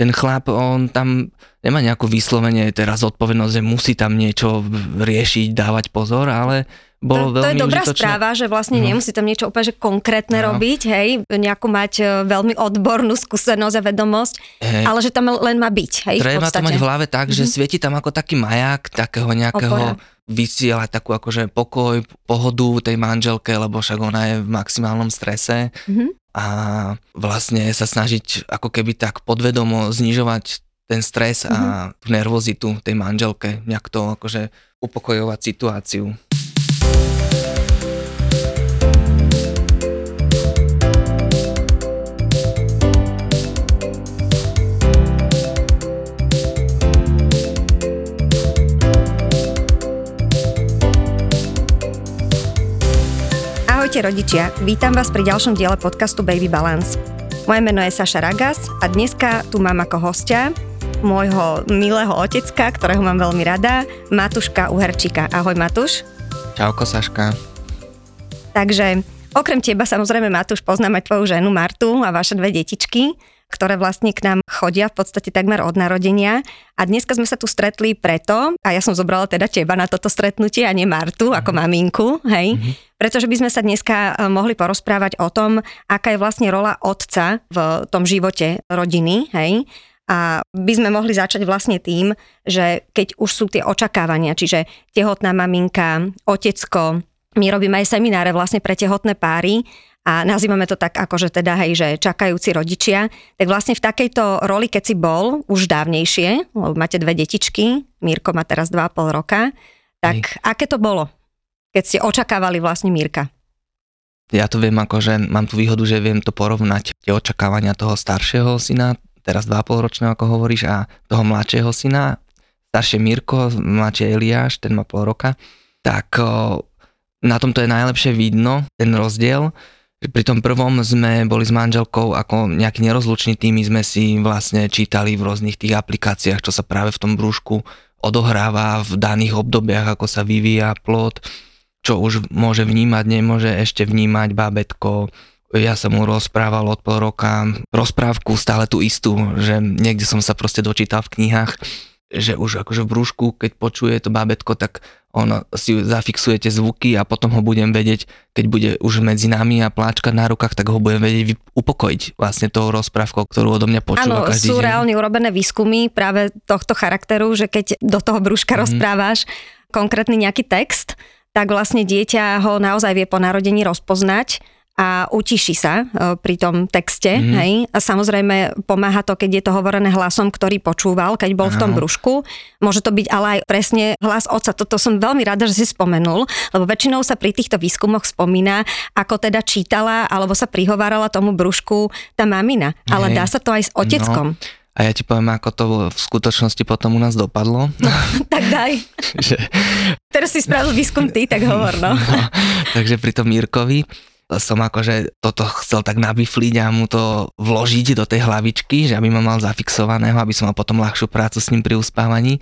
ten chlap, on tam nemá nejakú vyslovenie teraz odpovednosť, že musí tam niečo riešiť, dávať pozor, ale bolo to, to veľmi je dobrá užitočné. správa, že vlastne no. nemusí tam niečo úplne že konkrétne no. robiť, hej, nejakú mať e, veľmi odbornú skúsenosť a vedomosť, hej. ale že tam len má byť, hej, Treba to mať v hlave tak, mm-hmm. že svieti tam ako taký maják takého nejakého vysielať takú akože pokoj, pohodu tej manželke, lebo však ona je v maximálnom strese mm-hmm. A vlastne sa snažiť ako keby tak podvedomo znižovať ten stres mm-hmm. a mhm. nervozitu tej manželke, nejak to akože upokojovať situáciu. Ahojte rodičia, vítam vás pri ďalšom diele podcastu Baby Balance. Moje meno je Saša Ragas a dneska tu mám ako hostia môjho milého otecka, ktorého mám veľmi rada, Matuška Uherčíka. Ahoj Matuš. Čauko Saška. Takže okrem teba samozrejme Matúš poznám aj tvoju ženu Martu a vaše dve detičky ktoré vlastne k nám chodia v podstate takmer od narodenia. A dneska sme sa tu stretli preto, a ja som zobrala teda teba na toto stretnutie a nie Martu ako mhm. maminku, hej, mm-hmm. pretože by sme sa dneska e, mohli porozprávať o tom, aká je vlastne rola otca v tom živote rodiny, hej, a by sme mohli začať vlastne tým, že keď už sú tie očakávania, čiže tehotná maminka, otecko, my robíme aj semináre vlastne pre tehotné páry a nazývame to tak ako, že teda hej, že čakajúci rodičia, tak vlastne v takejto roli, keď si bol už dávnejšie, lebo máte dve detičky, Mirko má teraz 2,5 roka, tak hej. aké to bolo, keď ste očakávali vlastne Mirka? Ja to viem ako, že mám tu výhodu, že viem to porovnať, tie očakávania toho staršieho syna, teraz 2,5 ročného, ako hovoríš, a toho mladšieho syna, staršie Mirko, mladšie Eliáš, ten má pol roka, tak na tomto je najlepšie vidno ten rozdiel, pri tom prvom sme boli s manželkou ako nejaký nerozlučný tým, sme si vlastne čítali v rôznych tých aplikáciách, čo sa práve v tom brúšku odohráva v daných obdobiach, ako sa vyvíja plod, čo už môže vnímať, nemôže ešte vnímať bábetko. Ja som mu rozprával od pol roka rozprávku stále tú istú, že niekde som sa proste dočítal v knihách, že už akože v brúšku, keď počuje to bábetko, tak on si zafixuje tie zvuky a potom ho budem vedieť, keď bude už medzi nami a pláčka na rukách, tak ho budem vedieť upokojiť vlastne tou rozprávkou, ktorú odo mňa počúva Áno, každý sú deň. reálne urobené výskumy práve tohto charakteru, že keď do toho brúška mm-hmm. rozprávaš konkrétny nejaký text, tak vlastne dieťa ho naozaj vie po narodení rozpoznať a utiší sa e, pri tom texte. Mm. Hej? A samozrejme pomáha to, keď je to hovorené hlasom, ktorý počúval, keď bol Aha. v tom brúšku. Môže to byť ale aj presne hlas otca. Toto som veľmi rada, že si spomenul, lebo väčšinou sa pri týchto výskumoch spomína, ako teda čítala alebo sa prihovárala tomu brúšku tá mamina. Ale Hej. dá sa to aj s oteckom. No. A ja ti poviem, ako to v skutočnosti potom u nás dopadlo. No, tak daj. že... Teraz si spravil výskum ty, tak hovor, no. no. Takže pri tom Mírkovi som akože toto chcel tak nabifliť a mu to vložiť do tej hlavičky, že aby ma mal zafixovaného, aby som mal potom ľahšiu prácu s ním pri uspávaní.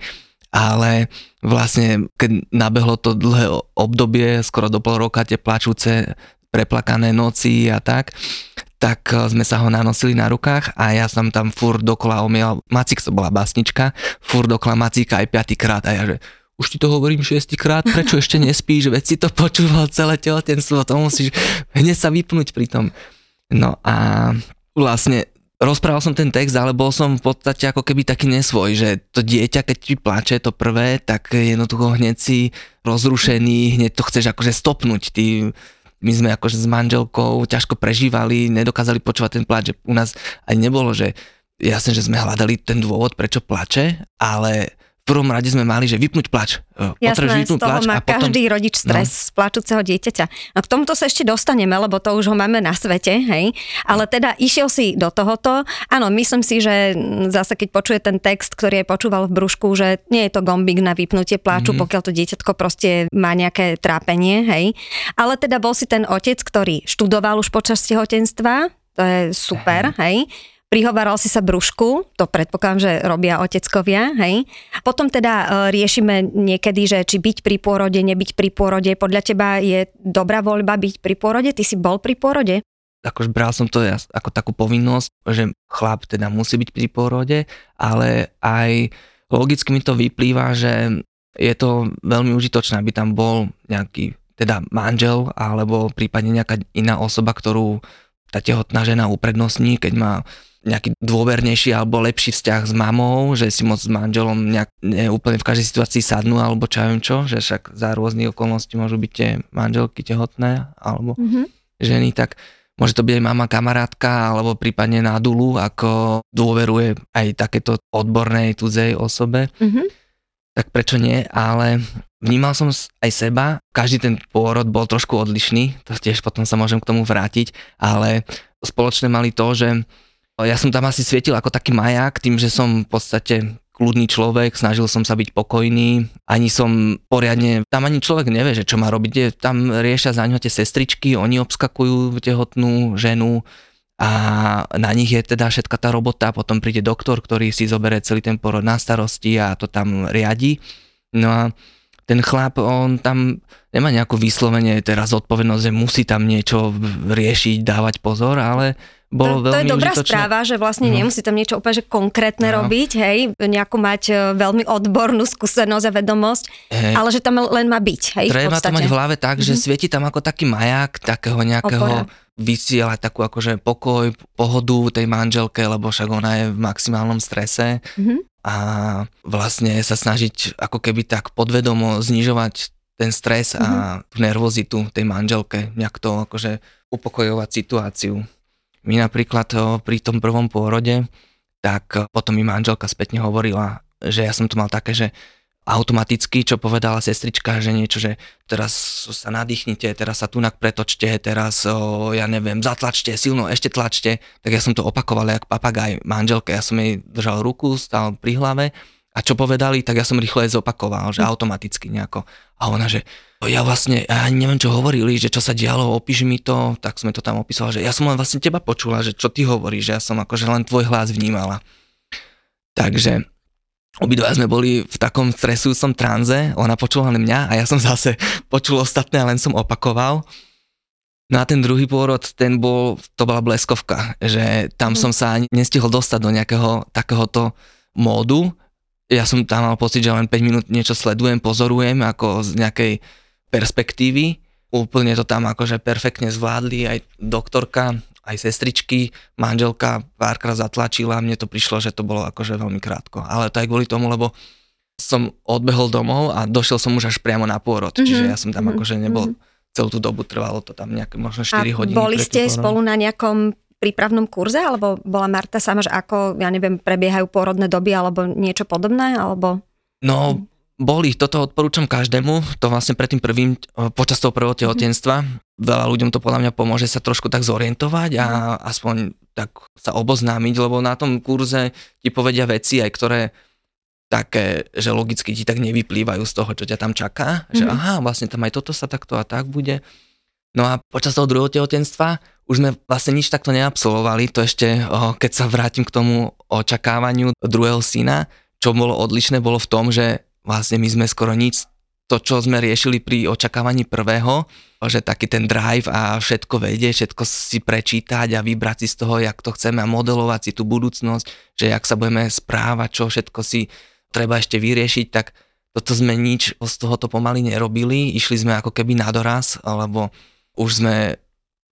Ale vlastne, keď nabehlo to dlhé obdobie, skoro do pol roka, tie plačúce, preplakané noci a tak, tak eh, sme sa ho nanosili na rukách a ja som tam fur dokola omiel, Macik to bola basnička, fur dokola Macíka aj piatýkrát a ja že už ti to hovorím šiestýkrát, prečo ešte nespíš, veď si to počúval celé tehotenstvo, to musíš hneď sa vypnúť pri tom. No a vlastne rozprával som ten text, ale bol som v podstate ako keby taký nesvoj, že to dieťa, keď ti plače to prvé, tak jednoducho hneď si rozrušený, hneď to chceš akože stopnúť. Ty, my sme akože s manželkou ťažko prežívali, nedokázali počúvať ten plač, že u nás aj nebolo, že jasne, že sme hľadali ten dôvod, prečo plače, ale prvom rade sme mali, že vypnúť plač. E, Jasné, vypnúť z toho plač má a potom... každý rodič stres no. z plačúceho dieťaťa. A k tomuto sa ešte dostaneme, lebo to už ho máme na svete, hej. Ale teda išiel si do tohoto. Áno, myslím si, že zase keď počuje ten text, ktorý je počúval v brúšku, že nie je to gombík na vypnutie pláču, mm-hmm. pokiaľ to dieťatko proste má nejaké trápenie, hej. Ale teda bol si ten otec, ktorý študoval už počas tehotenstva, to je super, hej prihovaral si sa brúšku, to predpokladám, že robia oteckovia, hej. Potom teda e, riešime niekedy, že či byť pri pôrode, nebyť pri pôrode. Podľa teba je dobrá voľba byť pri pôrode? Ty si bol pri pôrode? akože bral som to ako takú povinnosť, že chlap teda musí byť pri pôrode, ale aj logicky mi to vyplýva, že je to veľmi užitočné, aby tam bol nejaký teda manžel alebo prípadne nejaká iná osoba, ktorú tá tehotná žena uprednostní, keď má nejaký dôvernejší alebo lepší vzťah s mamou, že si moc s manželom nejak, ne, úplne v každej situácii sadnú alebo čo viem čo, že však za rôzne okolnosti môžu byť tie manželky tehotné alebo mm-hmm. ženy, tak môže to byť aj mama kamarátka alebo prípadne na dulu, ako dôveruje aj takéto odbornej cudzej osobe. Mm-hmm. Tak prečo nie, ale vnímal som aj seba, každý ten pôrod bol trošku odlišný, to tiež potom sa môžem k tomu vrátiť, ale spoločné mali to, že ja som tam asi svietil ako taký maják, tým, že som v podstate kľudný človek, snažil som sa byť pokojný, ani som poriadne, tam ani človek nevie, že čo má robiť, tam riešia za ňo tie sestričky, oni obskakujú tehotnú ženu a na nich je teda všetka tá robota, potom príde doktor, ktorý si zoberie celý ten porod na starosti a to tam riadi. No a ten chlap, on tam nemá nejakú vyslovenie teraz odpovednosť, že musí tam niečo riešiť, dávať pozor, ale bolo to, veľmi to je dobrá užitočné. správa, že vlastne no. nemusí tam niečo úplne že konkrétne no. robiť, hej, nejakú mať e, veľmi odbornú skúsenosť a vedomosť, hej. ale že tam len má byť, hej, Treba to mať v hlave tak, že mhm. svieti tam ako taký maják takého nejakého vysielať takú akože pokoj, pohodu tej manželke, lebo však ona je v maximálnom strese mm-hmm. A vlastne sa snažiť ako keby tak podvedomo znižovať ten stres mm-hmm. a mhm. tú nervozitu tej manželke, nejak to akože upokojovať situáciu. My napríklad pri tom prvom pôrode, tak potom mi manželka spätne hovorila, že ja som to mal také, že automaticky, čo povedala sestrička, že niečo, že teraz sa nadýchnite, teraz sa tunak pretočte, teraz, o, ja neviem, zatlačte, silno ešte tlačte, tak ja som to opakoval jak papagaj manželke, ja som jej držal ruku, stal pri hlave a čo povedali, tak ja som rýchle zopakoval, že automaticky nejako. A ona, že ja vlastne, ja ani neviem, čo hovorili, že čo sa dialo, opíš mi to, tak sme to tam opísali, že ja som len vlastne teba počula, že čo ty hovoríš, že ja som akože len tvoj hlas vnímala. Takže obidva sme boli v takom stresujúcom tranze, ona počula len mňa a ja som zase počul ostatné a len som opakoval. No a ten druhý pôrod, ten bol, to bola bleskovka, že tam mm. som sa ani nestihol dostať do nejakého takéhoto módu. Ja som tam mal pocit, že len 5 minút niečo sledujem, pozorujem, ako z nejakej perspektívy. Úplne to tam akože perfektne zvládli, aj doktorka, aj sestričky, manželka párkrát zatlačila, mne to prišlo, že to bolo akože veľmi krátko. Ale to aj kvôli tomu, lebo som odbehol domov a došiel som už až priamo na pôrod, mm-hmm. čiže ja som tam mm-hmm. akože nebol mm-hmm. celú tú dobu, trvalo to tam nejaké možno 4 a hodiny. boli ste spolu na nejakom prípravnom kurze, alebo bola Marta sama, že ako, ja neviem, prebiehajú pôrodné doby, alebo niečo podobné, alebo... No, boli, toto odporúčam každému, to vlastne pred tým prvým, počas toho prvého tehotenstva. Veľa ľuďom to podľa mňa pomôže sa trošku tak zorientovať a mhm. aspoň tak sa oboznámiť, lebo na tom kurze ti povedia veci aj ktoré také, že logicky ti tak nevyplývajú z toho, čo ťa tam čaká, mm-hmm. že mhm. aha, vlastne tam aj toto sa takto a tak bude. No a počas toho druhého tehotenstva už sme vlastne nič takto neabsolvovali, to ešte, keď sa vrátim k tomu očakávaniu druhého syna, čo bolo odlišné, bolo v tom, že vlastne my sme skoro nič to, čo sme riešili pri očakávaní prvého, že taký ten drive a všetko vedieť, všetko si prečítať a vybrať si z toho, jak to chceme a modelovať si tú budúcnosť, že jak sa budeme správať, čo všetko si treba ešte vyriešiť, tak toto sme nič z tohoto pomaly nerobili, išli sme ako keby na doraz, lebo už sme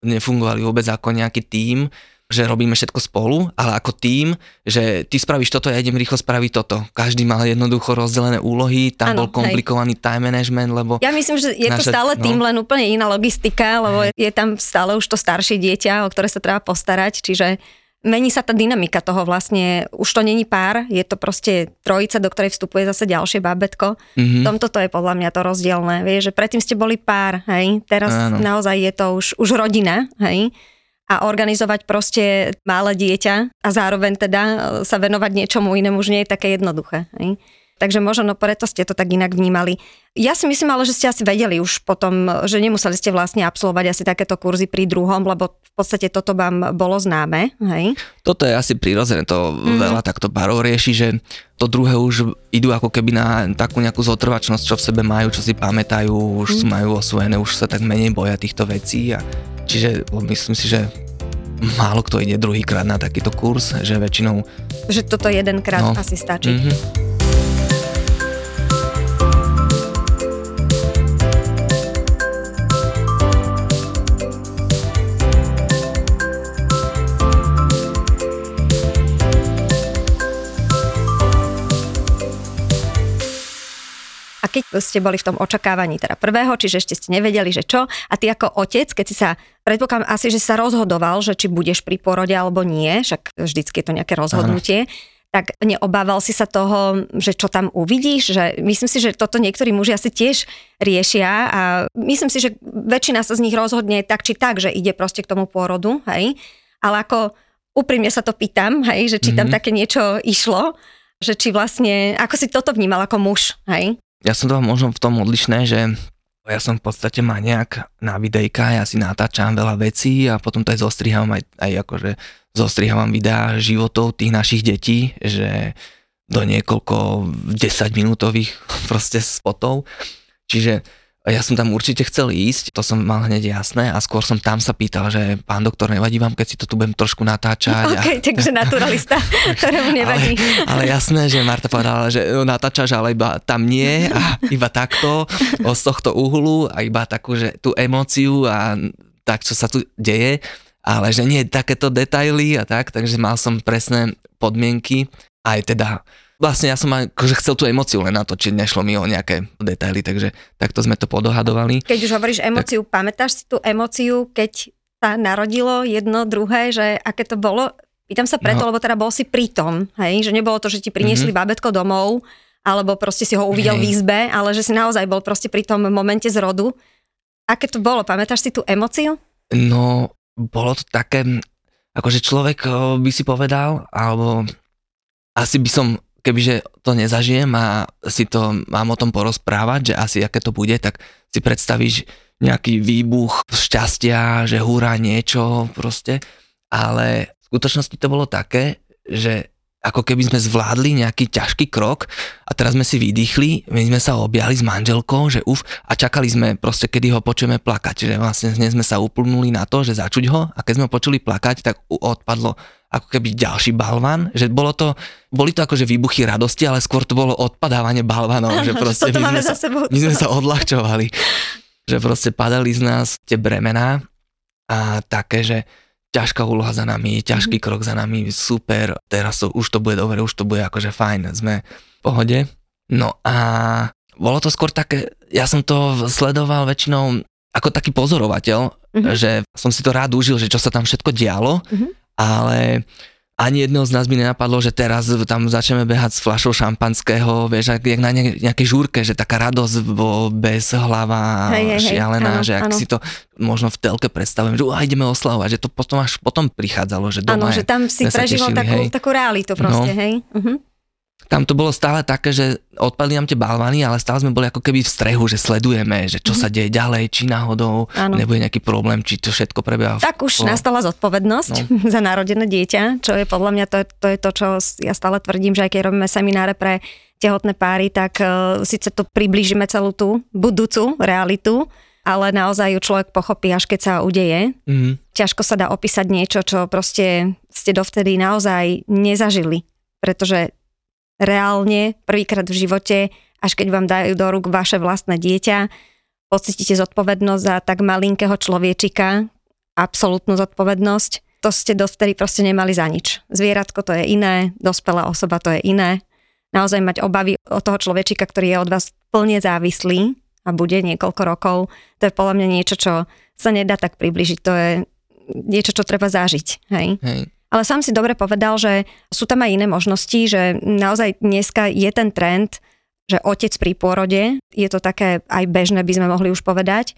nefungovali vôbec ako nejaký tím, že robíme všetko spolu, ale ako tým, že ty spravíš toto, ja idem rýchlo spraviť toto. Každý mal jednoducho rozdelené úlohy, tam ano, bol komplikovaný hej. time management, lebo... Ja myslím, že je naše, to stále no. tým, len úplne iná logistika, lebo hej. je tam stále už to staršie dieťa, o ktoré sa treba postarať, čiže mení sa tá dynamika toho vlastne, už to není pár, je to proste trojica, do ktorej vstupuje zase ďalšie bábetko. Mm-hmm. Tomto to je podľa mňa to rozdielne, vieš, že predtým ste boli pár, hej, teraz Áno. naozaj je to už, už rodina, hej, a organizovať proste malé dieťa a zároveň teda e, sa venovať niečomu inému už nie je také jednoduché. Hej? Takže možno preto ste to tak inak vnímali. Ja si myslím ale, že ste asi vedeli už potom, že nemuseli ste vlastne absolvovať asi takéto kurzy pri druhom, lebo v podstate toto vám bolo známe, hej? Toto je asi prirodzené, to mm. veľa takto párov rieši, že to druhé už idú ako keby na takú nejakú zotrvačnosť, čo v sebe majú, čo si pamätajú, už mm. majú osvojené, už sa tak menej boja týchto vecí a čiže myslím si, že málo kto ide druhýkrát na takýto kurz, že väčšinou... Že toto jedenkrát No. asi stačí. Mhm. Keď ste boli v tom očakávaní teda prvého, čiže ešte ste nevedeli, že čo, a ty ako otec, keď si sa, predpokladám asi, že sa rozhodoval, že či budeš pri porode alebo nie, však vždycky je to nejaké rozhodnutie, tak neobával si sa toho, že čo tam uvidíš, že myslím si, že toto niektorí muži asi tiež riešia a myslím si, že väčšina sa z nich rozhodne tak či tak, že ide proste k tomu pôrodu, hej, ale ako úprimne sa to pýtam, hej, že či tam Mhm. také niečo išlo, že či vlastne, ako si toto vnímal ako muž, hej? Ja som to možno v tom odlišné, že ja som v podstate maniak na videjka, ja si natáčam veľa vecí a potom to aj zostriham, aj, aj akože zostrihávam videá životov tých našich detí, že do niekoľko 10 minútových proste spotov. Čiže ja som tam určite chcel ísť, to som mal hneď jasné a skôr som tam sa pýtal, že pán doktor, nevadí vám, keď si to tu budem trošku natáčať. OK, takže naturalista, ktorému nevadí. Ale, ale jasné, že Marta povedala, že no, natáčaš, ale iba tam nie a iba takto, z tohto uhlu a iba takú, že tú emóciu a tak, čo sa tu deje, ale že nie takéto detaily a tak, takže mal som presné podmienky, aj teda vlastne ja som akože chcel tú emóciu len natočiť, nešlo mi o nejaké detaily, takže takto sme to podohadovali. Keď už hovoríš emóciu, tak. pamätáš si tú emóciu, keď sa narodilo jedno, druhé, že aké to bolo? Pýtam sa preto, no. lebo teda bol si pritom, hej? že nebolo to, že ti priniesli mm-hmm. babetko domov, alebo proste si ho uvidel hej. v izbe, ale že si naozaj bol proste pri tom momente zrodu. Aké to bolo? Pamätáš si tú emóciu? No, bolo to také, akože človek by si povedal, alebo asi by som kebyže to nezažijem a si to mám o tom porozprávať, že asi aké to bude, tak si predstavíš nejaký výbuch šťastia, že húra niečo proste, ale v skutočnosti to bolo také, že ako keby sme zvládli nejaký ťažký krok a teraz sme si vydýchli, my sme sa objali s manželkou, že uf, a čakali sme proste, kedy ho počujeme plakať, že vlastne sme sa uplnuli na to, že začuť ho a keď sme ho počuli plakať, tak odpadlo ako keby ďalší balvan, že bolo to, boli to akože výbuchy radosti, ale skôr to bolo odpadávanie balvanov, že proste my, sme sa, sebou. my sme sa odľahčovali, že proste padali z nás tie bremená a také, že ťažká úloha za nami, ťažký krok za nami, super, teraz to, už to bude dobre, už to bude akože fajn, sme v pohode. No a bolo to skôr také, ja som to sledoval väčšinou ako taký pozorovateľ, Mhm. že som si to rád užil, že čo sa tam všetko dialo, Mhm. Ale ani jedného z nás by nenapadlo, že teraz tam začneme behať s fľašou šampanského, vieš, jak, jak na ne, nejakej žúrke, že taká radosť vo, bez hlava Hej, hej, hej, šialená, áno, že ak áno. si to možno v telke predstavujem, že uh, ideme oslavovať, že to potom až potom prichádzalo, že Áno, doma že je, tam si prežíval takú, hej. takú realitu proste, No. hej? Uh-huh. Tam to bolo stále také, že odpadli nám tie balvany, ale stále sme boli ako keby v strehu, že sledujeme, že čo Mhm. sa deje ďalej, či náhodou Áno. nebude nejaký problém, či to všetko prebieha. Tak už po- nastala zodpovednosť no. za narodené dieťa, čo je podľa mňa to, to je to, čo ja stále tvrdím, že aj keď robíme semináre pre tehotné páry, tak uh, síce to priblížime celú tú budúcu realitu, ale naozaj ju človek pochopí, až keď sa udeje. Mhm. Ťažko sa dá opísať niečo, čo proste ste dovtedy naozaj nezažili, pretože reálne prvýkrát v živote, až keď vám dajú do rúk vaše vlastné dieťa, pocítite zodpovednosť za tak malinkého človečika, absolútnu zodpovednosť, to ste dovtedy proste nemali za nič. Zvieratko to je iné, dospelá osoba to je iné. Naozaj mať obavy od toho človečika, ktorý je od vás plne závislý a bude niekoľko rokov, to je podľa mňa niečo, čo sa nedá tak približiť. To je niečo, čo treba zažiť. Hej? Hej. Ale sám si dobre povedal, že sú tam aj iné možnosti, že naozaj dneska je ten trend, že otec pri pôrode, je to také aj bežné, by sme mohli už povedať,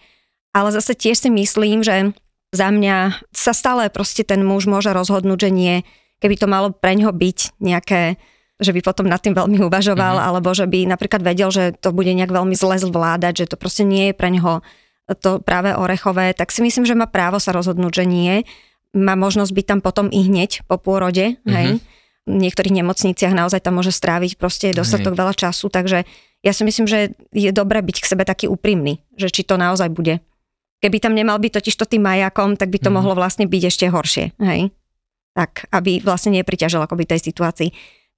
ale zase tiež si myslím, že za mňa sa stále proste ten muž môže rozhodnúť, že nie, keby to malo pre ňoho byť nejaké, že by potom nad tým veľmi uvažoval, Mhm. alebo že by napríklad vedel, že to bude nejak veľmi zle zvládať, že to proste nie je pre ňoho to práve orechové, tak si myslím, že má právo sa rozhodnúť, že nie. Má možnosť byť tam potom i hneď po pôrode, hej. V niektorých nemocniciach naozaj tam môže stráviť proste dostatok veľa času, takže ja si myslím, že je dobré byť k sebe taký úprimný, že či to naozaj bude. Keby tam nemal byť totiž to tým majakom, tak by to mm. mohlo vlastne byť ešte horšie, hej? Tak, aby vlastne nepriťažil akoby tej situácii.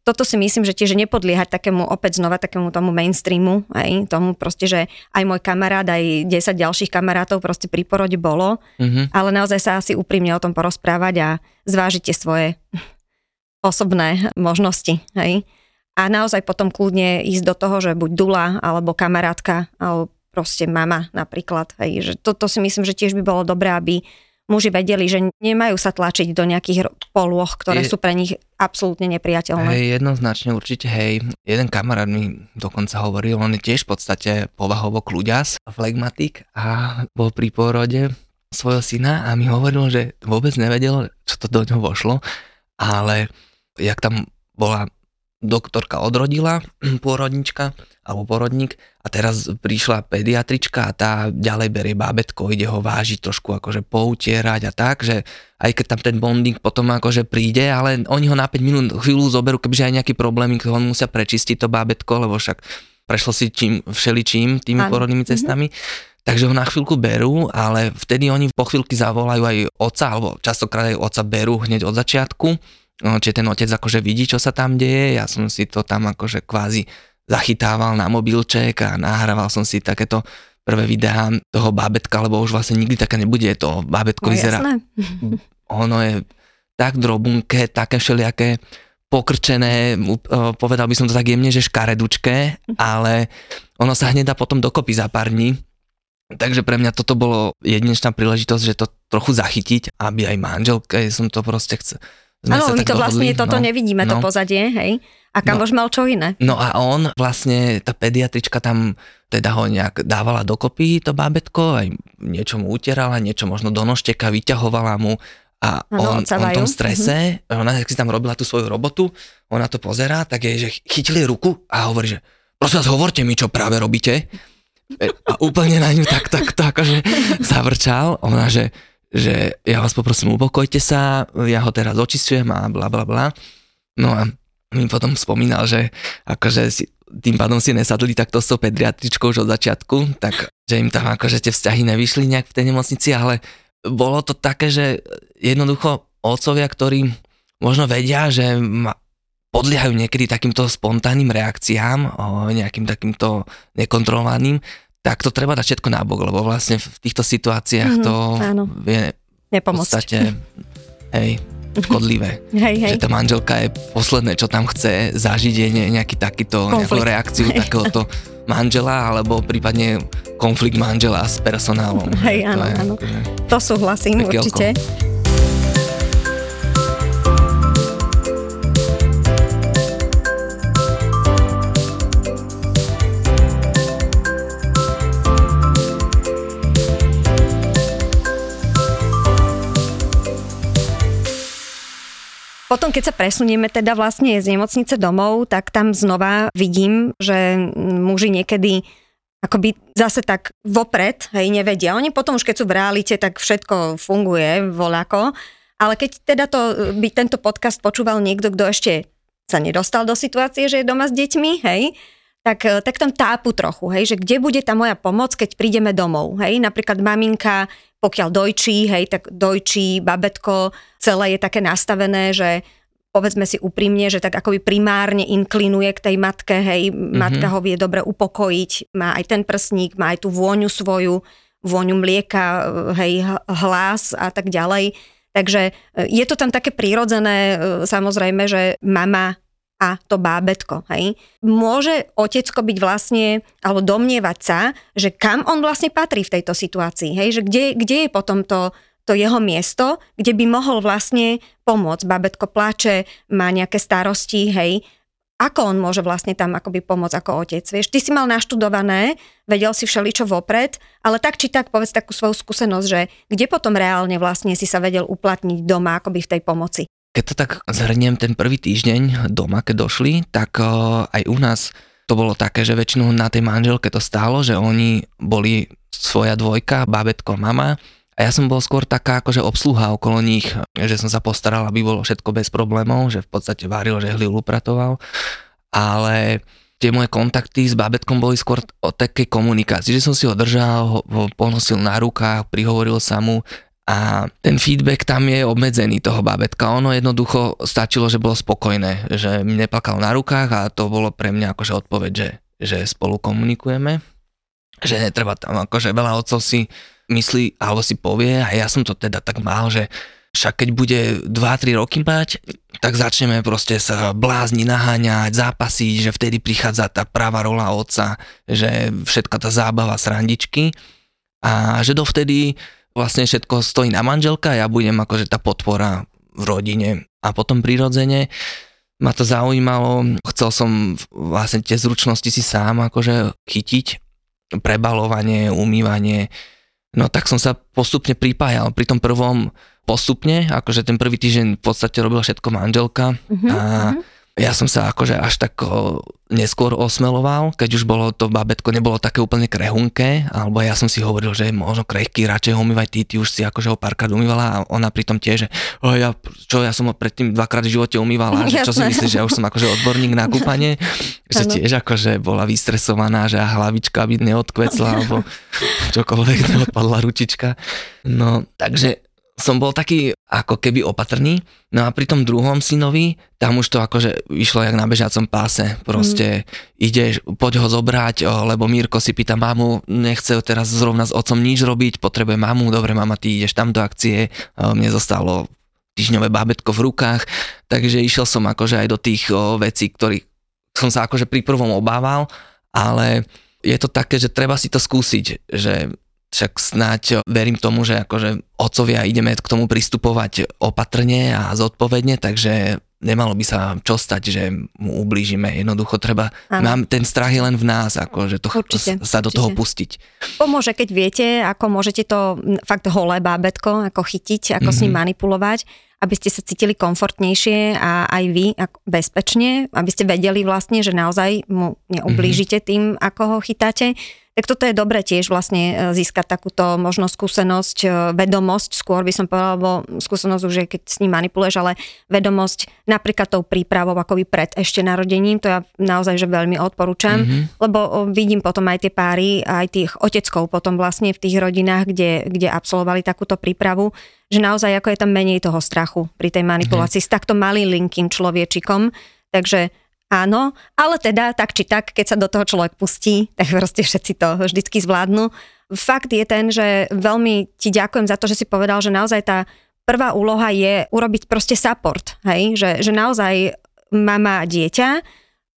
Toto si myslím, že tiež nepodliehať takému opäť znova takému tomu mainstreamu, hej? tomu proste, že aj môj kamarát, aj 10 ďalších kamarátov proste pri porode bolo, mm-hmm. ale naozaj sa asi úprimne o tom porozprávať a zvážite svoje osobné možnosti, hej? A naozaj potom kľudne ísť do toho, že buď dula, alebo kamarátka, alebo proste mama napríklad. Hej, že toto si myslím, že tiež by bolo dobré, aby muži vedeli, že nemajú sa tlačiť do nejakých polôch, ktoré je, sú pre nich absolútne nepriateľné. Hej, jednoznačne určite, hej. Jeden kamarát mi dokonca hovoril, on je tiež v podstate povahovo kľuďas, flegmatik a bol pri pôrode svojho syna a mi hovoril, že vôbec nevedel, čo to do ňoho vošlo, ale jak tam bola doktorka odrodila, pôrodnička alebo porodník a teraz prišla pediatrička a tá ďalej berie bábetko, ide ho vážiť trošku akože poutierať a tak, že aj keď tam ten bonding potom akože príde, ale oni ho na 5 minút chvíľu zoberú, kebyže aj nejaký problémy, on musia prečistiť to bábetko, lebo však prešlo si čím, všeličím tými ano. porodnými mhm. cestami. Mm-hmm. Takže ho na chvíľku berú, ale vtedy oni po chvíľky zavolajú aj oca, alebo častokrát aj oca berú hneď od začiatku čiže ten otec akože vidí, čo sa tam deje, ja som si to tam akože kvázi zachytával na mobilček a nahrával som si takéto prvé videá toho bábetka, lebo už vlastne nikdy také nebude, to bábetko no, vyzerá. Jasné. Ono je tak drobunké, také všelijaké pokrčené, povedal by som to tak jemne, že škaredučké, ale ono sa hneď dá potom dokopy za pár dní. Takže pre mňa toto bolo jedinečná príležitosť, že to trochu zachytiť, aby aj manželke som to proste chcel, Áno, my to vlastne toto no, nevidíme, no. to pozadie, hej. A kam no, mal čo iné. No a on vlastne, tá pediatrička tam teda ho nejak dávala dokopy, to bábetko, aj niečo mu utierala, niečo možno do nožteka, vyťahovala mu a ano, on, on v tom strese, mm-hmm. ona si tam robila tú svoju robotu, ona to pozerá, tak je, že chytili ruku a hovorí, že prosím vás, hovorte mi, čo práve robíte. E, a úplne na ňu tak, tak, tak, akože zavrčal. Ona, že že ja vás poprosím, upokojte sa, ja ho teraz očistujem a bla bla bla. No a mi potom spomínal, že akože si, tým pádom si nesadli takto s tou pediatričkou už od začiatku, tak že im tam akože tie vzťahy nevyšli nejak v tej nemocnici, ale bolo to také, že jednoducho otcovia, ktorí možno vedia, že ma, podliehajú niekedy takýmto spontánnym reakciám, o nejakým takýmto nekontrolovaným, tak to treba dať všetko nábok, lebo vlastne v týchto situáciách mm-hmm, to áno. vie Nepomôcť. v podstate, hej, škodlivé. Hej, hej. Že tá manželka je posledné, čo tam chce zažiť, je nejaký takýto, konflikt. nejakú reakciu hej. takéhoto manžela, alebo prípadne konflikt manžela s personálom. Hej, áno, áno. Akože to súhlasím určite. Potom, keď sa presunieme teda vlastne z nemocnice domov, tak tam znova vidím, že muži niekedy akoby zase tak vopred, hej, nevedia. Oni potom už keď sú v realite, tak všetko funguje voľako. Ale keď teda to, by tento podcast počúval niekto, kto ešte sa nedostal do situácie, že je doma s deťmi, hej, tak, tak tam tápu trochu, hej, že kde bude tá moja pomoc, keď prídeme domov, hej, napríklad maminka pokiaľ dojčí, hej, tak dojčí, babetko, celé je také nastavené, že povedzme si úprimne, že tak akoby primárne inklinuje k tej matke, hej, mm-hmm. matka ho vie dobre upokojiť, má aj ten prsník, má aj tú vôňu svoju, vôňu mlieka, hej, hlas a tak ďalej. Takže e, je to tam také prírodzené, e, samozrejme, že mama a to bábetko. Hej. Môže otecko byť vlastne, alebo domnievať sa, že kam on vlastne patrí v tejto situácii. Hej. Že kde, kde je potom to, to jeho miesto, kde by mohol vlastne pomôcť. Babetko plače, má nejaké starosti, hej, ako on môže vlastne tam akoby pomôcť ako otec. Vieš, ty si mal naštudované, vedel si všeličo vopred, ale tak či tak povedz takú svoju skúsenosť, že kde potom reálne vlastne si sa vedel uplatniť doma akoby v tej pomoci. Keď to tak zhrniem ten prvý týždeň doma, keď došli, tak uh, aj u nás to bolo také, že väčšinou na tej manželke to stálo, že oni boli svoja dvojka, bábetko, mama. A ja som bol skôr taká akože obsluha okolo nich, že som sa postaral, aby bolo všetko bez problémov, že v podstate varil, že hlil, upratoval, ale tie moje kontakty s bábetkom boli skôr o takej komunikácii, že som si ho držal, ho ponosil na rukách, prihovoril sa mu a ten feedback tam je obmedzený toho bábetka. Ono jednoducho stačilo, že bolo spokojné, že mi neplakal na rukách a to bolo pre mňa akože odpoveď, že, že spolu komunikujeme. Že netreba tam, akože veľa otcov si myslí alebo si povie a ja som to teda tak mal, že však keď bude 2-3 roky mať, tak začneme proste sa blázni naháňať, zápasiť, že vtedy prichádza tá práva rola otca, že všetka tá zábava, srandičky a že dovtedy vlastne všetko stojí na manželka a ja budem akože tá podpora v rodine a potom prirodzene ma to zaujímalo, chcel som vlastne tie zručnosti si sám akože chytiť, prebalovanie, umývanie, no tak som sa postupne pripájal. Pri tom prvom postupne, akože ten prvý týždeň v podstate robila všetko manželka uh-huh, a uh-huh. Ja som sa akože až tak neskôr osmeloval, keď už bolo to babetko nebolo také úplne krehunké, alebo ja som si hovoril, že možno krehký, radšej umývaj ty, ty už si akože ho párkrát umývala a ona pritom tiež, že oh, ja, čo, ja som ho predtým dvakrát v živote umývala, že čo si myslíš, že ja už som akože odborník na kúpanie, že tiež akože bola vystresovaná, že hlavička by neodkvecla, alebo čokoľvek neodpadla ručička. No, takže som bol taký ako keby opatrný. No a pri tom druhom synovi, tam už to akože vyšlo jak na bežiacom páse. Proste mm. ideš, poď ho zobrať, lebo Mírko si pýta mamu, nechce teraz zrovna s otcom nič robiť, potrebuje mamu, dobre mama, ty ideš tam do akcie, mne zostalo týždňové bábetko v rukách, takže išiel som akože aj do tých vecí, ktorých som sa akože pri prvom obával, ale je to také, že treba si to skúsiť, že však snáď verím tomu, že akože otcovia ideme k tomu pristupovať opatrne a zodpovedne, takže nemalo by sa čo stať, že mu ublížime. Jednoducho treba, mám, ten strach je len v nás, ako, že to, určite, sa do určite. toho pustiť. Pomôže, keď viete, ako môžete to fakt holé bábetko, ako chytiť, ako mm-hmm. s ním mhm. manipulovať, aby ste sa cítili komfortnejšie a aj vy ako bezpečne, aby ste vedeli vlastne, že naozaj mu neublížite mm-hmm. tým, ako ho chytáte tak toto je dobre tiež vlastne e, získať takúto možno skúsenosť, e, vedomosť, skôr by som povedala, lebo skúsenosť už je, keď s ním manipuluješ, ale vedomosť napríklad tou prípravou akoby pred ešte narodením, to ja naozaj že veľmi odporúčam, mm-hmm. lebo vidím potom aj tie páry, aj tých oteckov potom vlastne v tých rodinách, kde, kde absolvovali takúto prípravu, že naozaj ako je tam menej toho strachu pri tej manipulácii mm-hmm. s takto malým linkým človečikom, takže Áno, ale teda tak či tak, keď sa do toho človek pustí, tak proste všetci to vždycky zvládnu. Fakt je ten, že veľmi ti ďakujem za to, že si povedal, že naozaj tá prvá úloha je urobiť proste support, hej? Že, že naozaj mama a dieťa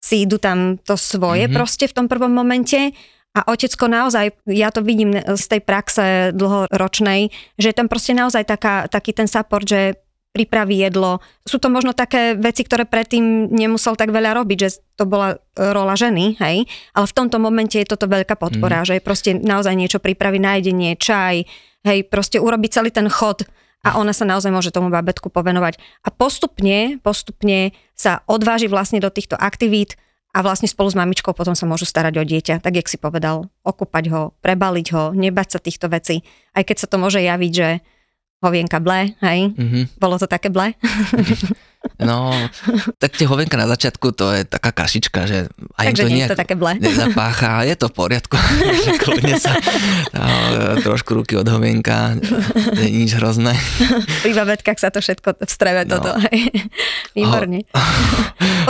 si idú tam to svoje mm-hmm. proste v tom prvom momente a otecko naozaj, ja to vidím z tej praxe dlhoročnej, že je tam proste naozaj taká, taký ten support, že pripraví jedlo. Sú to možno také veci, ktoré predtým nemusel tak veľa robiť, že to bola rola ženy, hej, ale v tomto momente je toto veľká podpora, mm. že proste naozaj niečo pripraví na jedenie, čaj, hej, proste urobiť celý ten chod a ona sa naozaj môže tomu babetku povenovať. A postupne, postupne sa odváži vlastne do týchto aktivít a vlastne spolu s mamičkou potom sa môžu starať o dieťa, tak jak si povedal, okúpať ho, prebaliť ho, nebať sa týchto vecí. Aj keď sa to môže javiť, že hovienka ble, hej? Mm-hmm. Bolo to také ble? No, tak tie hovenka na začiatku to je taká kašička, že aj Takže to nie je to také ble. nezapácha, je to v poriadku, kľudne sa no, trošku ruky od hovenka, nie je nič hrozné. Pri babetkách sa to všetko vstreve no. toto, hej. Výborne. Ho,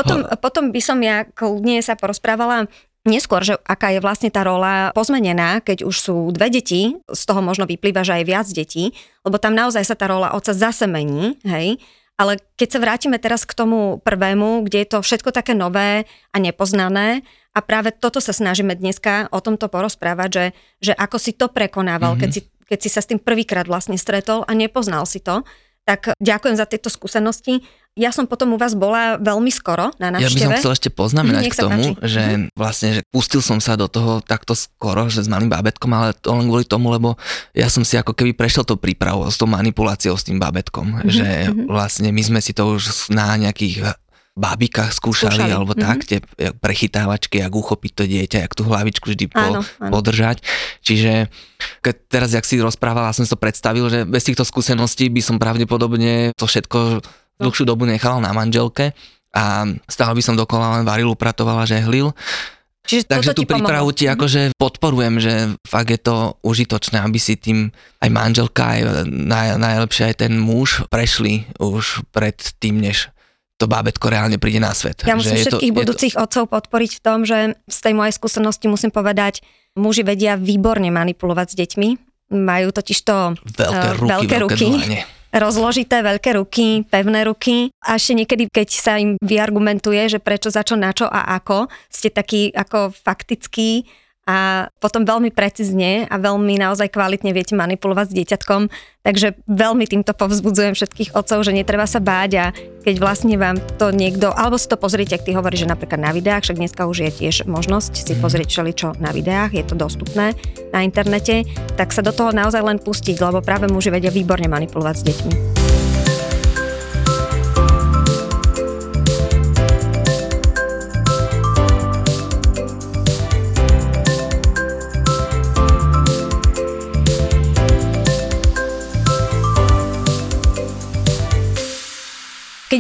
potom, ho. potom by som ja kľudne sa porozprávala Neskôr, že aká je vlastne tá rola pozmenená, keď už sú dve deti, z toho možno vyplýva, že aj viac detí, lebo tam naozaj sa tá rola oca zase mení, hej, ale keď sa vrátime teraz k tomu prvému, kde je to všetko také nové a nepoznané, a práve toto sa snažíme dneska o tomto porozprávať, že, že ako si to prekonával, mm-hmm. keď, si, keď si sa s tým prvýkrát vlastne stretol a nepoznal si to, tak ďakujem za tieto skúsenosti. Ja som potom u vás bola veľmi skoro na návšteve. Ja by som chcel ešte poznamenať k tomu, páči. že mm. vlastne že pustil som sa do toho takto skoro, že s malým bábetkom, ale to len kvôli tomu, lebo ja som si ako keby prešiel to prípravou, s tou manipuláciou s tým bábetkom, mm-hmm. že mhm. vlastne my sme si to už na nejakých bábikách skúšali, skúšali. alebo mm-hmm. tak, tie prechytávačky, jak uchopiť to dieťa, jak tú hlavičku vždy po, áno, áno. podržať. Čiže keď teraz, jak si rozprávala, som si to predstavil, že bez týchto skúseností by som pravdepodobne to všetko dlhšiu dobu nechal na manželke a stále by som dokola len varil, upratoval a žehlil. Čiže Takže tú ti pomohlo. prípravu ti akože podporujem, že fakt je to užitočné, aby si tým aj manželka, aj naj, najlepšie aj ten muž prešli už pred tým, než to bábetko reálne príde na svet. Ja musím Že to- všetkých to- budúcich otcov podporiť v tom, že z tej mojej skúsenosti musím povedať, muži vedia výborne manipulovať s deťmi. Majú totiž to Veľké eh, ruky, veľké veľké, ruky. Rozložité veľké ruky, pevné ruky. A ešte niekedy, keď sa im vyargumentuje, že prečo, za čo, na čo a ako, ste takí ako faktickí a potom veľmi precízne a veľmi naozaj kvalitne viete manipulovať s dieťatkom. Takže veľmi týmto povzbudzujem všetkých otcov, že netreba sa báť a keď vlastne vám to niekto, alebo si to pozrite, ak ty hovoríš, že napríklad na videách, však dneska už je tiež možnosť si pozrieť všeličo na videách, je to dostupné na internete, tak sa do toho naozaj len pustiť, lebo práve muži vedia výborne manipulovať s deťmi.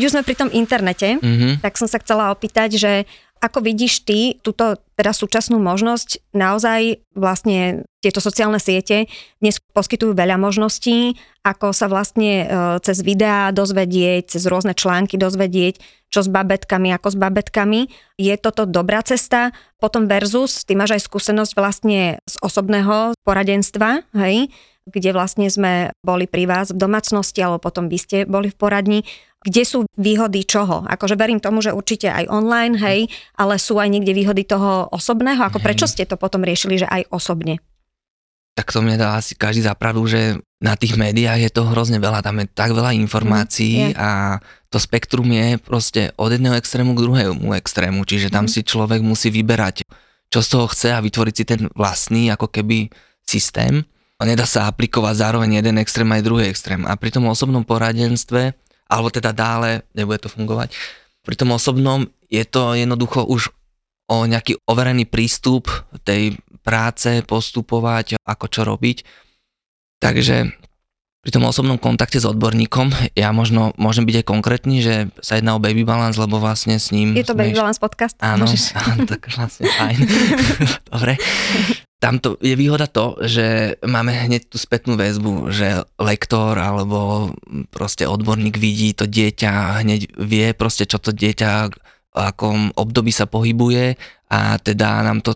Keď už sme pri tom internete, Mhm. tak som sa chcela opýtať, že ako vidíš ty túto teda súčasnú možnosť, naozaj vlastne tieto sociálne siete dnes poskytujú veľa možností, ako sa vlastne e, cez videá dozvedieť, cez rôzne články dozvedieť, čo s babetkami, ako s babetkami. Je toto dobrá cesta? Potom versus, ty máš aj skúsenosť vlastne z osobného poradenstva, hej? kde vlastne sme boli pri vás v domácnosti, alebo potom vy ste boli v poradni. Kde sú výhody čoho? Akože verím tomu, že určite aj online, hej, ale sú aj niekde výhody toho osobného. Ako Hej. prečo ste to potom riešili, že aj osobne? tak to mne dá asi každý zapravdu, že na tých médiách je to hrozne veľa, tam je tak veľa Mm, je. informácií a to spektrum je proste od jedného extrému k druhému extrému, čiže tam Mm. si človek musí vyberať, čo z toho chce a vytvoriť si ten vlastný ako keby systém. A nedá sa aplikovať zároveň jeden extrém aj druhý extrém. A pri tom osobnom poradenstve, alebo teda dále, nebude to fungovať, pri tom osobnom je to jednoducho už o nejaký overený prístup tej práce, postupovať, ako čo robiť. Takže pri tom osobnom kontakte s odborníkom ja možno môžem byť aj konkrétny, že sa jedná o baby balance, lebo vlastne s ním... Je to sme Baby Balance podcast? Áno, áno, tak vlastne fajn. Dobre. Tam to je výhoda to, že máme hneď tú spätnú väzbu, že lektor alebo proste odborník vidí to dieťa, hneď vie proste, čo to dieťa v akom období sa pohybuje a teda nám to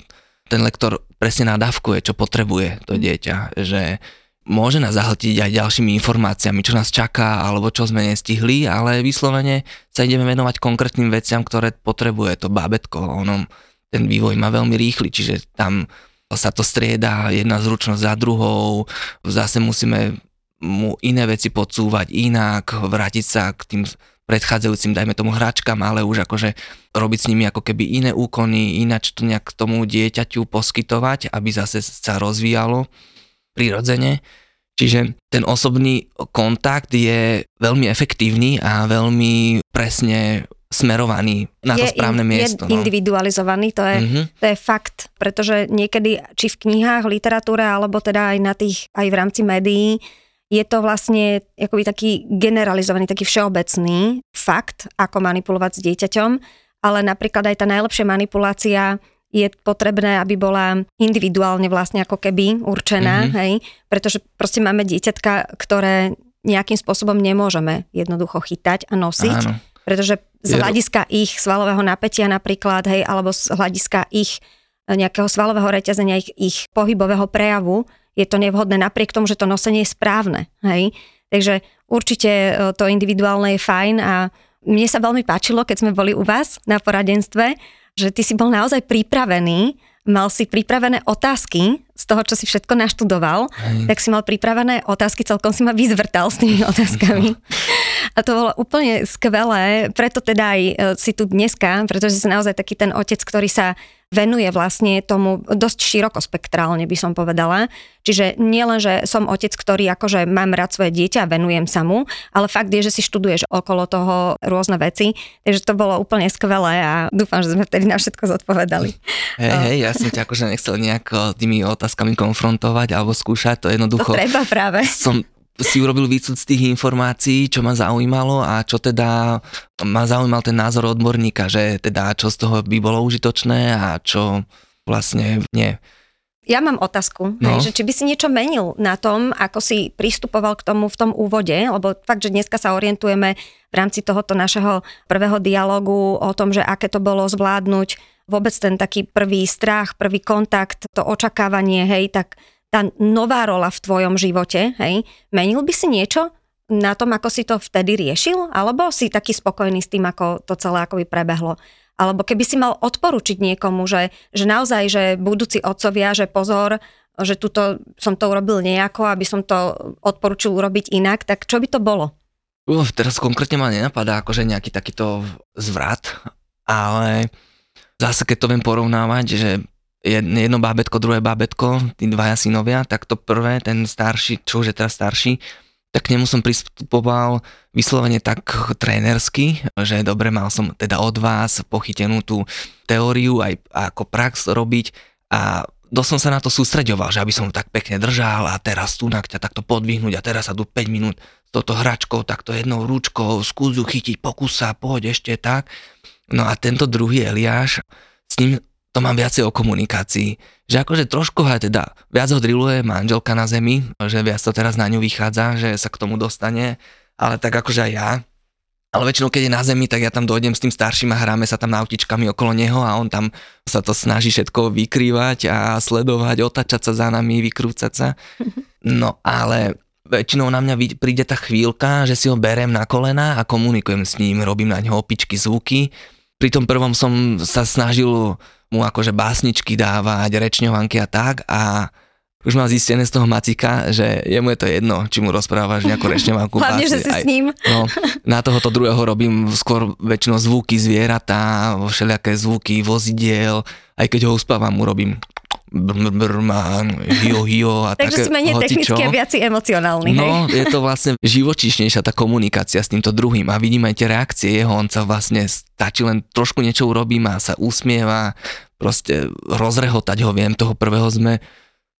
ten lektor presne nadávkuje, čo potrebuje to dieťa, že môže nás zahltiť aj ďalšími informáciami, čo nás čaká, alebo čo sme nestihli, ale vyslovene sa ideme venovať konkrétnym veciam, ktoré potrebuje to bábetko. Ono, ten vývoj má veľmi rýchly, čiže tam sa to strieda jedna zručnosť za druhou, zase musíme mu iné veci podsúvať inak, vrátiť sa k tým predchádzajúcim, dajme tomu hračkám, ale už akože robiť s nimi ako keby iné úkony, ináč to nejak tomu dieťaťu poskytovať, aby zase sa rozvíjalo prirodzene. Čiže ten osobný kontakt je veľmi efektívny a veľmi presne smerovaný na to je správne in- miesto. Je individualizovaný, to je, Mhm. to je fakt, pretože niekedy, či v knihách, literatúre, alebo teda aj na tých, aj v rámci médií, je to vlastne akoby taký generalizovaný, taký všeobecný fakt, ako manipulovať s dieťaťom, ale napríklad aj tá najlepšia manipulácia je potrebné, aby bola individuálne vlastne ako keby určená, Mhm. hej, pretože proste máme dieťatka, ktoré nejakým spôsobom nemôžeme jednoducho chytať a nosiť, Áno. pretože z hľadiska ich svalového napätia napríklad, hej, alebo z hľadiska ich e, nejakého svalového reťazenia, ich, ich pohybového prejavu, je to nevhodné napriek tomu, že to nosenie je správne, hej. Takže určite e, to individuálne je fajn a mne sa veľmi páčilo, keď sme boli u vás na poradenstve, že ty si bol naozaj pripravený, mal si pripravené otázky z toho, čo si všetko naštudoval, Hej. tak si mal pripravené otázky, celkom si ma vyzvrtal s tými otázkami. A to bolo úplne skvelé, preto teda aj e, si tu dneska, pretože si naozaj taký ten otec, ktorý sa venuje vlastne tomu dosť širokospektrálne, by som povedala. Čiže nie len, že som otec, ktorý akože mám rád svoje dieťa a venujem sa mu, ale fakt je, že si študuješ okolo toho rôzne veci. Takže to bolo úplne skvelé a dúfam, že sme vtedy na všetko zodpovedali. Hej, hej, ja som ťa akože nechcel nejako tými otázkami konfrontovať alebo skúšať, to To jednoducho treba práve. som si urobil výcud z tých informácií, čo ma zaujímalo a čo teda ma zaujímal ten názor odborníka, že teda čo z toho by bolo užitočné a čo vlastne nie. Ja mám otázku, no. hej, že či by si niečo menil na tom, ako si pristupoval k tomu v tom úvode, lebo fakt, že dneska sa orientujeme v rámci tohoto našeho prvého dialogu o tom, že aké to bolo zvládnuť vôbec ten taký prvý strach, prvý kontakt, to očakávanie, hej, tak tá nová rola v tvojom živote, hej, menil by si niečo na tom, ako si to vtedy riešil, alebo si taký spokojný s tým, ako to celé akoby prebehlo? Alebo keby si mal odporučiť niekomu, že, že naozaj, že budúci otcovia, že pozor, že tuto som to urobil nejako, aby som to odporučil urobiť inak, tak čo by to bolo? Uf, teraz konkrétne ma nenapadá akože nejaký takýto zvrat, ale zase keď to viem porovnávať, že jedno bábetko, druhé bábetko, tí dvaja synovia, tak to prvé, ten starší, čo už je teraz starší, tak k nemu som pristupoval vyslovene tak trénersky, že dobre, mal som teda od vás pochytenú tú teóriu aj ako prax robiť a dosť som sa na to sústreďoval, že aby som tak pekne držal a teraz tu ťa takto podvihnúť a teraz sa tu 5 minút s touto hračkou, takto jednou ručkou, skús ju chytiť, pokus sa, poď ešte tak. No a tento druhý Eliáš, s ním to mám viacej o komunikácii. Že akože trošku ho teda viac ho drilluje manželka na zemi, že viac to teraz na ňu vychádza, že sa k tomu dostane, ale tak akože aj ja. Ale väčšinou, keď je na zemi, tak ja tam dojdem s tým starším a hráme sa tam nautičkami okolo neho a on tam sa to snaží všetko vykrývať a sledovať, otačať sa za nami, vykrúcať sa. No ale väčšinou na mňa príde tá chvíľka, že si ho berem na kolena a komunikujem s ním, robím na ňo opičky, zvuky. Pri tom prvom som sa snažil mu akože básničky dávať, rečňovanky a tak a už mám zistené z toho Macika, že jemu je to jedno, či mu rozprávaš nejakú rečňovanku. Hlavne, že si aj, s ním. No, na tohoto druhého robím skôr väčšinou zvuky zvieratá, všelijaké zvuky vozidiel, aj keď ho uspávam, mu robím brman, hio, hio a Takže také, si menej technicky a viac emocionálny, No, je to vlastne živočišnejšia tá komunikácia s týmto druhým a vidím aj tie reakcie jeho, on sa vlastne stačí len trošku niečo urobím a sa usmieva, proste rozrehotať ho, viem, toho prvého sme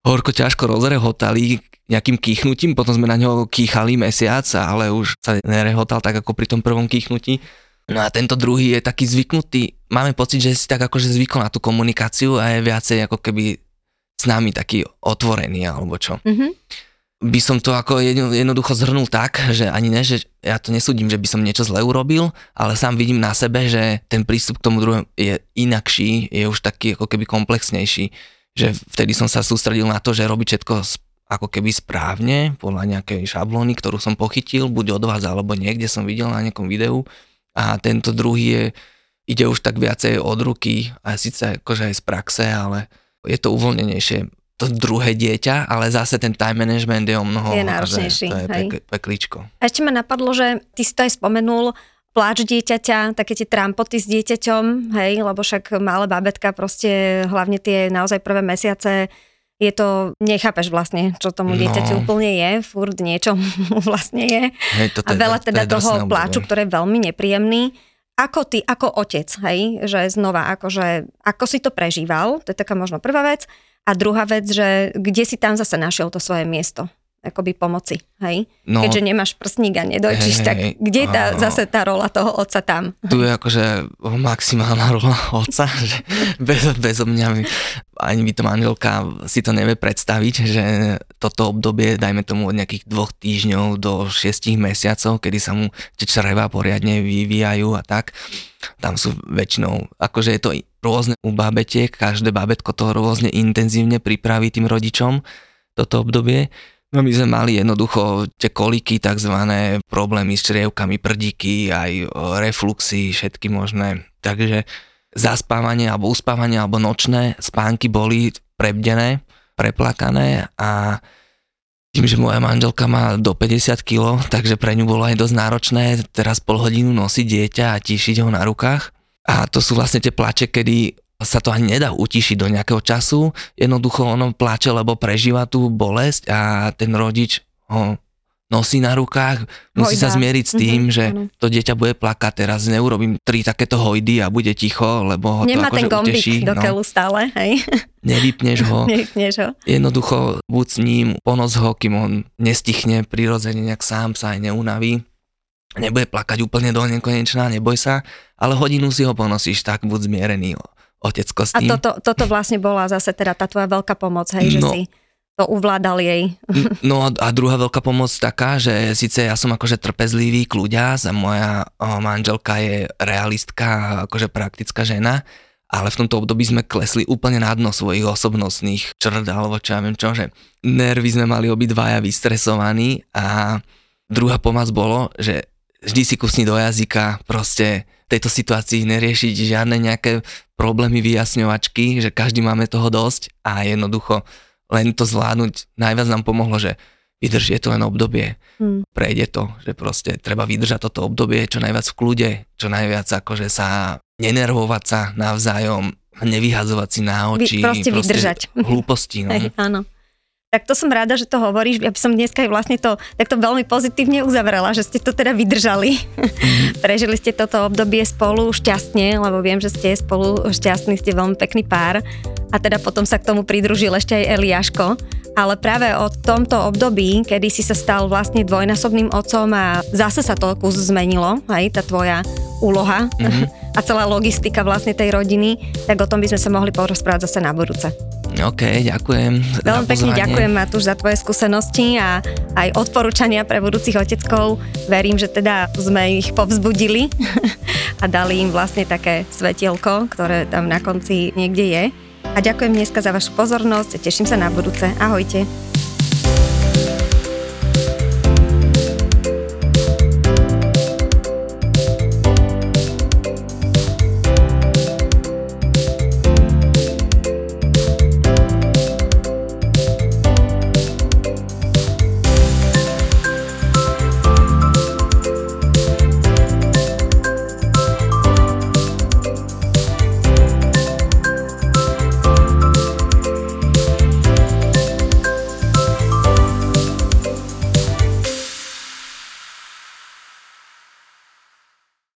horko ťažko rozrehotali nejakým kýchnutím, potom sme na ňo kýchali mesiac, ale už sa nerehotal tak ako pri tom prvom kýchnutí. No a tento druhý je taký zvyknutý, máme pocit, že si tak akože zvykol na tú komunikáciu a je viacej ako keby s nami taký otvorený alebo čo. Mm-hmm. By som to ako jednoducho zhrnul tak, že ani ne, že ja to nesúdim, že by som niečo zle urobil, ale sám vidím na sebe, že ten prístup k tomu druhému je inakší, je už taký ako keby komplexnejší. Že vtedy som sa sústredil na to, že robiť všetko ako keby správne, podľa nejakej šablóny, ktorú som pochytil, buď od vás alebo niekde som videl na nejakom videu a tento druhý je, ide už tak viacej od ruky a síce akože aj z praxe, ale je to uvoľnenejšie to druhé dieťa, ale zase ten time management je o mnoho je náročnejší. To je pek, pekličko. A ešte ma napadlo, že ty si to aj spomenul, pláč dieťaťa, také tie trampoty s dieťaťom, hej, lebo však malé babetka proste, hlavne tie naozaj prvé mesiace, je to, nechápeš vlastne, čo tomu no. dieťaťu úplne je, furt niečo vlastne je. Hej, to a veľa teda to toho pláču, ktorý je veľmi nepríjemný. Ako ty, ako otec, hej, že znova, akože, ako si to prežíval, to je taká možno prvá vec. A druhá vec, že kde si tam zase našiel to svoje miesto akoby pomoci, hej? No, Keďže nemáš prstník a nedojčíš, hej, tak kde je tá, zase tá rola toho otca tam? Tu je akože maximálna rola otca, že bez, bez mňa ani by to manželka si to nevie predstaviť, že toto obdobie, dajme tomu od nejakých dvoch týždňov do šiestich mesiacov, kedy sa mu tie čreva poriadne vyvíjajú a tak, tam sú väčšinou, akože je to rôzne u bábetiek, každé bábetko to rôzne intenzívne pripraví tým rodičom toto obdobie, No my sme mali jednoducho tie koliky, takzvané problémy s črievkami, prdíky, aj refluxy, všetky možné. Takže zaspávanie alebo uspávanie alebo nočné spánky boli prebdené, preplakané a tým, že moja manželka má do 50 kg, takže pre ňu bolo aj dosť náročné teraz pol hodinu nosiť dieťa a tíšiť ho na rukách. A to sú vlastne tie plače, kedy sa to ani nedá utišiť do nejakého času. Jednoducho ono pláče, lebo prežíva tú bolesť a ten rodič ho nosí na rukách, musí Hojda. sa zmieriť s tým, Mhm, že áno. to dieťa bude plakať teraz, neurobím tri takéto hojdy a bude ticho, lebo ho to Nemá akože ten gombík uteší. do keľu stále, hej? nevypneš ho, Nevypneš ho. jednoducho buď s ním, ponos ho, kým on nestichne prirodzene nejak sám sa aj neunaví. Nebude plakať úplne do nekonečná, neboj sa, ale hodinu si ho ponosíš tak, buď zmierený otecko s A tým. toto, toto vlastne bola zase teda tá tvoja veľká pomoc, hej, že No. si to uvládal jej. No a, druhá veľká pomoc taká, že síce ja som akože trpezlivý kľuďas a moja manželka je realistka, akože praktická žena, ale v tomto období sme klesli úplne na dno svojich osobnostných črt, alebo čo ja viem čo, že nervy sme mali obidvaja vystresovaní a druhá pomoc bolo, že vždy si kusni do jazyka, proste v tejto situácii neriešiť žiadne nejaké problémy vyjasňovačky, že každý máme toho dosť a jednoducho len to zvládnuť. Najviac nám pomohlo, že vydrž, je to len obdobie, Hm. prejde to, že proste treba vydržať toto obdobie čo najviac v kľude, čo najviac akože sa nenervovať sa navzájom, nevyhazovať si na oči. Vy, proste vydržať. Hlúposti, no. Hej, áno. Tak to som rada, že to hovoríš. Ja by som dneska aj vlastne to takto veľmi pozitívne uzavrela, že ste to teda vydržali. Mhm. Prežili ste toto obdobie spolu šťastne, lebo viem, že ste spolu šťastní, ste veľmi pekný pár. A teda potom sa k tomu pridružil ešte aj Eliáško. Ale práve o tomto období, kedy si sa stal vlastne dvojnásobným otcom a zase sa to kus zmenilo, aj tá tvoja úloha Mhm. a celá logistika vlastne tej rodiny, tak o tom by sme sa mohli porozprávať zase na budúce. OK, ďakujem. Veľmi pekne ďakujem Matúš za tvoje skúsenosti a aj odporúčania pre budúcich oteckov. Verím, že teda sme ich povzbudili a dali im vlastne také svetielko, ktoré tam na konci niekde je. A ďakujem dneska za vašu pozornosť teším sa na budúce. Ahojte.